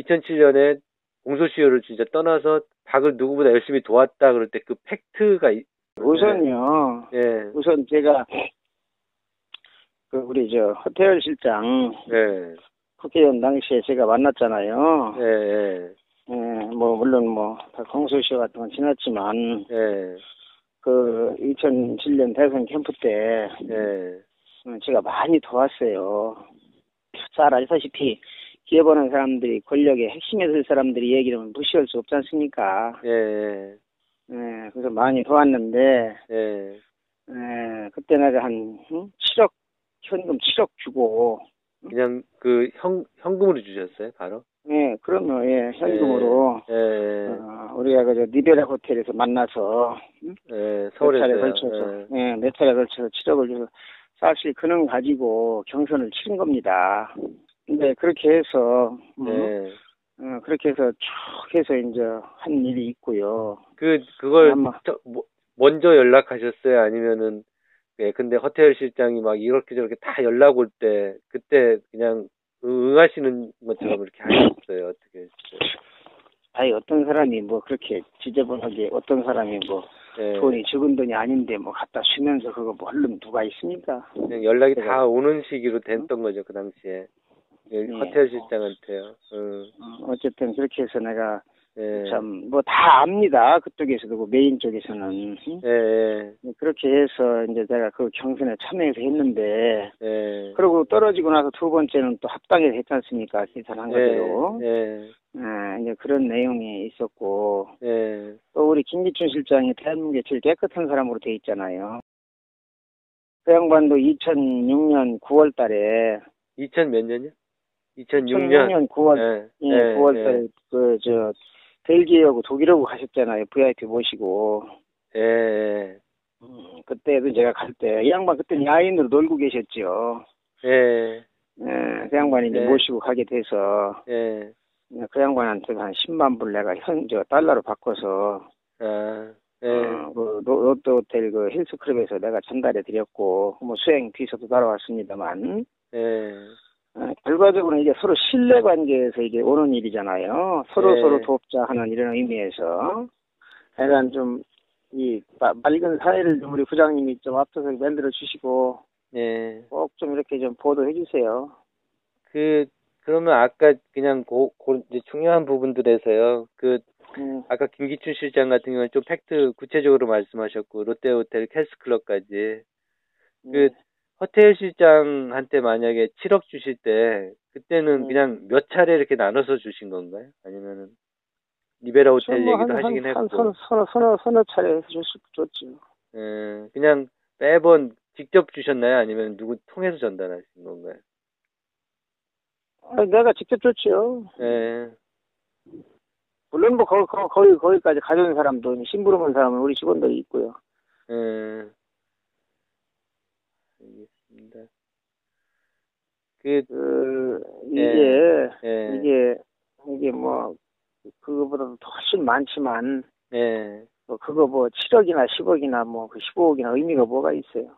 2007년에 공소시효를 진짜 떠나서 박을 누구보다 열심히 도왔다 그럴 때 그 팩트가 이- 우선요. 예, 우선 제가 그 우리 저 허태열 실장 예, 국회의원 당시에 제가 만났잖아요. 예, 예, 예, 뭐 물론 뭐다 공소시효 같은 건 지났지만 예, 그 2007년 대선 캠프 때 예, 어, 제가 많이 도왔어요. 잘 알다시피 기업하는 사람들이 권력의 핵심에 들 사람들이 얘기를 무시할 수 없지 않습니까? 예, 예, 예, 그래서 많이 도왔는데 예, 예, 그때 내가 한 응? 7억 현금 7억 주고 그냥 그 현, 현금으로 주셨어요, 바로? 예, 그러면 예, 현금으로 예, 예, 어, 우리가 그저 니베라 호텔에서 만나서 응? 예, 몇 차례. 걸쳐서 예. 예, 몇 차례 걸쳐서 7억을 줘서 사실 그는 가지고 경선을 치른 겁니다. 근데 그렇게 해서 음, 네. 어, 그렇게 해서 쭉 해서 이제 한 일이 있고요. 그, 그걸, 아마. 저, 뭐, 먼저 연락하셨어요? 아니면은, 예, 근데 허태열 실장이 막 이렇게 저렇게 다 연락 올 때, 그때 그냥 응하시는 것처럼 이렇게 하셨어요? 어떻게 했어요? 아니 어떤 사람이 뭐 그렇게 지저분하게 어떤 사람이 뭐 예, 돈이 적은 돈이 아닌데 뭐 갖다 주면서 그거 뭐 얼른 누가 있습니까? 그냥 연락이 다 오는 시기로 됐던 거죠, 그 당시에. 예, 네. 허태열 실장한테요. 응, 어, 어쨌든 그렇게 해서 내가 예. 참 뭐 다 압니다 그쪽에서도 그 메인 쪽에서는 응? 예, 예, 그렇게 해서 이제 내가 그 경선에 참여해서 했는데 예. 그리고 떨어지고 나서 두 번째는 또 합당해서 했지 않습니까 계산한 거대로 예, 예, 이제 그런 내용이 있었고 예, 또 우리 김기춘 실장이 대한민국에 제일 깨끗한 사람으로 돼 있잖아요. 그 양반도 2006년 9월 달에 2000 몇 년이요? 2006년. 2006년 9월 예, 예, 예, 9월 예. 달에 그저 벨기에하고 독일하고 가셨잖아요. VIP 모시고. 예, 예, 음, 그때도 제가 갈때이 양반 그때 야인으로 놀고 계셨죠. 예, 예, 그 양반이 이제 네. 모시고 가게 돼서 예, 예, 그 양반한테 한 10만 불 내가 현 저 달러로 바꿔서 아, 예, 어, 그 로- 롯데 호텔 그 힐스클럽에서 내가 전달해 드렸고 뭐 수행 비서도 따라왔습니다만 예, 어, 결과적으로 이게 서로 신뢰 관계에서 이게 오는 일이잖아요. 서로 네. 서로 돕자 하는 이런 의미에서 약간 좀 이 맑은 사회를 좀 우리 부장님이 좀 앞서서 만들어 주시고 예. 꼭 좀 이렇게 좀 보도해 주세요. 그, 그러면 아까 그냥 고, 고, 이제 중요한 부분들에서요. 그, 음, 아까 김기춘 실장 같은 경우는 좀 팩트 구체적으로 말씀하셨고, 롯데호텔 헬스클럽까지. 그, 네. 허태열 실장한테 만약에 7억 주실 때, 그때는 네. 그냥 몇 차례 이렇게 나눠서 주신 건가요? 아니면은, 리베라 호텔 뭐 얘기도 한, 하시긴 한, 한 했고, 서너, 서너, 서너, 서너 차례 줬, 줬죠. 예, 그냥 매번 직접 주셨나요? 아니면 누구 통해서 전달하신 건가요? 아, 내가 직접 줬죠. 예, 물론 뭐 거, 거, 거기, 거기까지 가져온 사람도 심부름한 사람은 우리 직원들이 있고요. 예. 알겠습니다. 그, 그, 이게, 예, 이게, 이게 뭐, 그거보다도 더 훨씬 많지만, 예, 뭐 그거 뭐 7억이나 10억이나 뭐 그 15억이나 의미가 뭐가 있어요.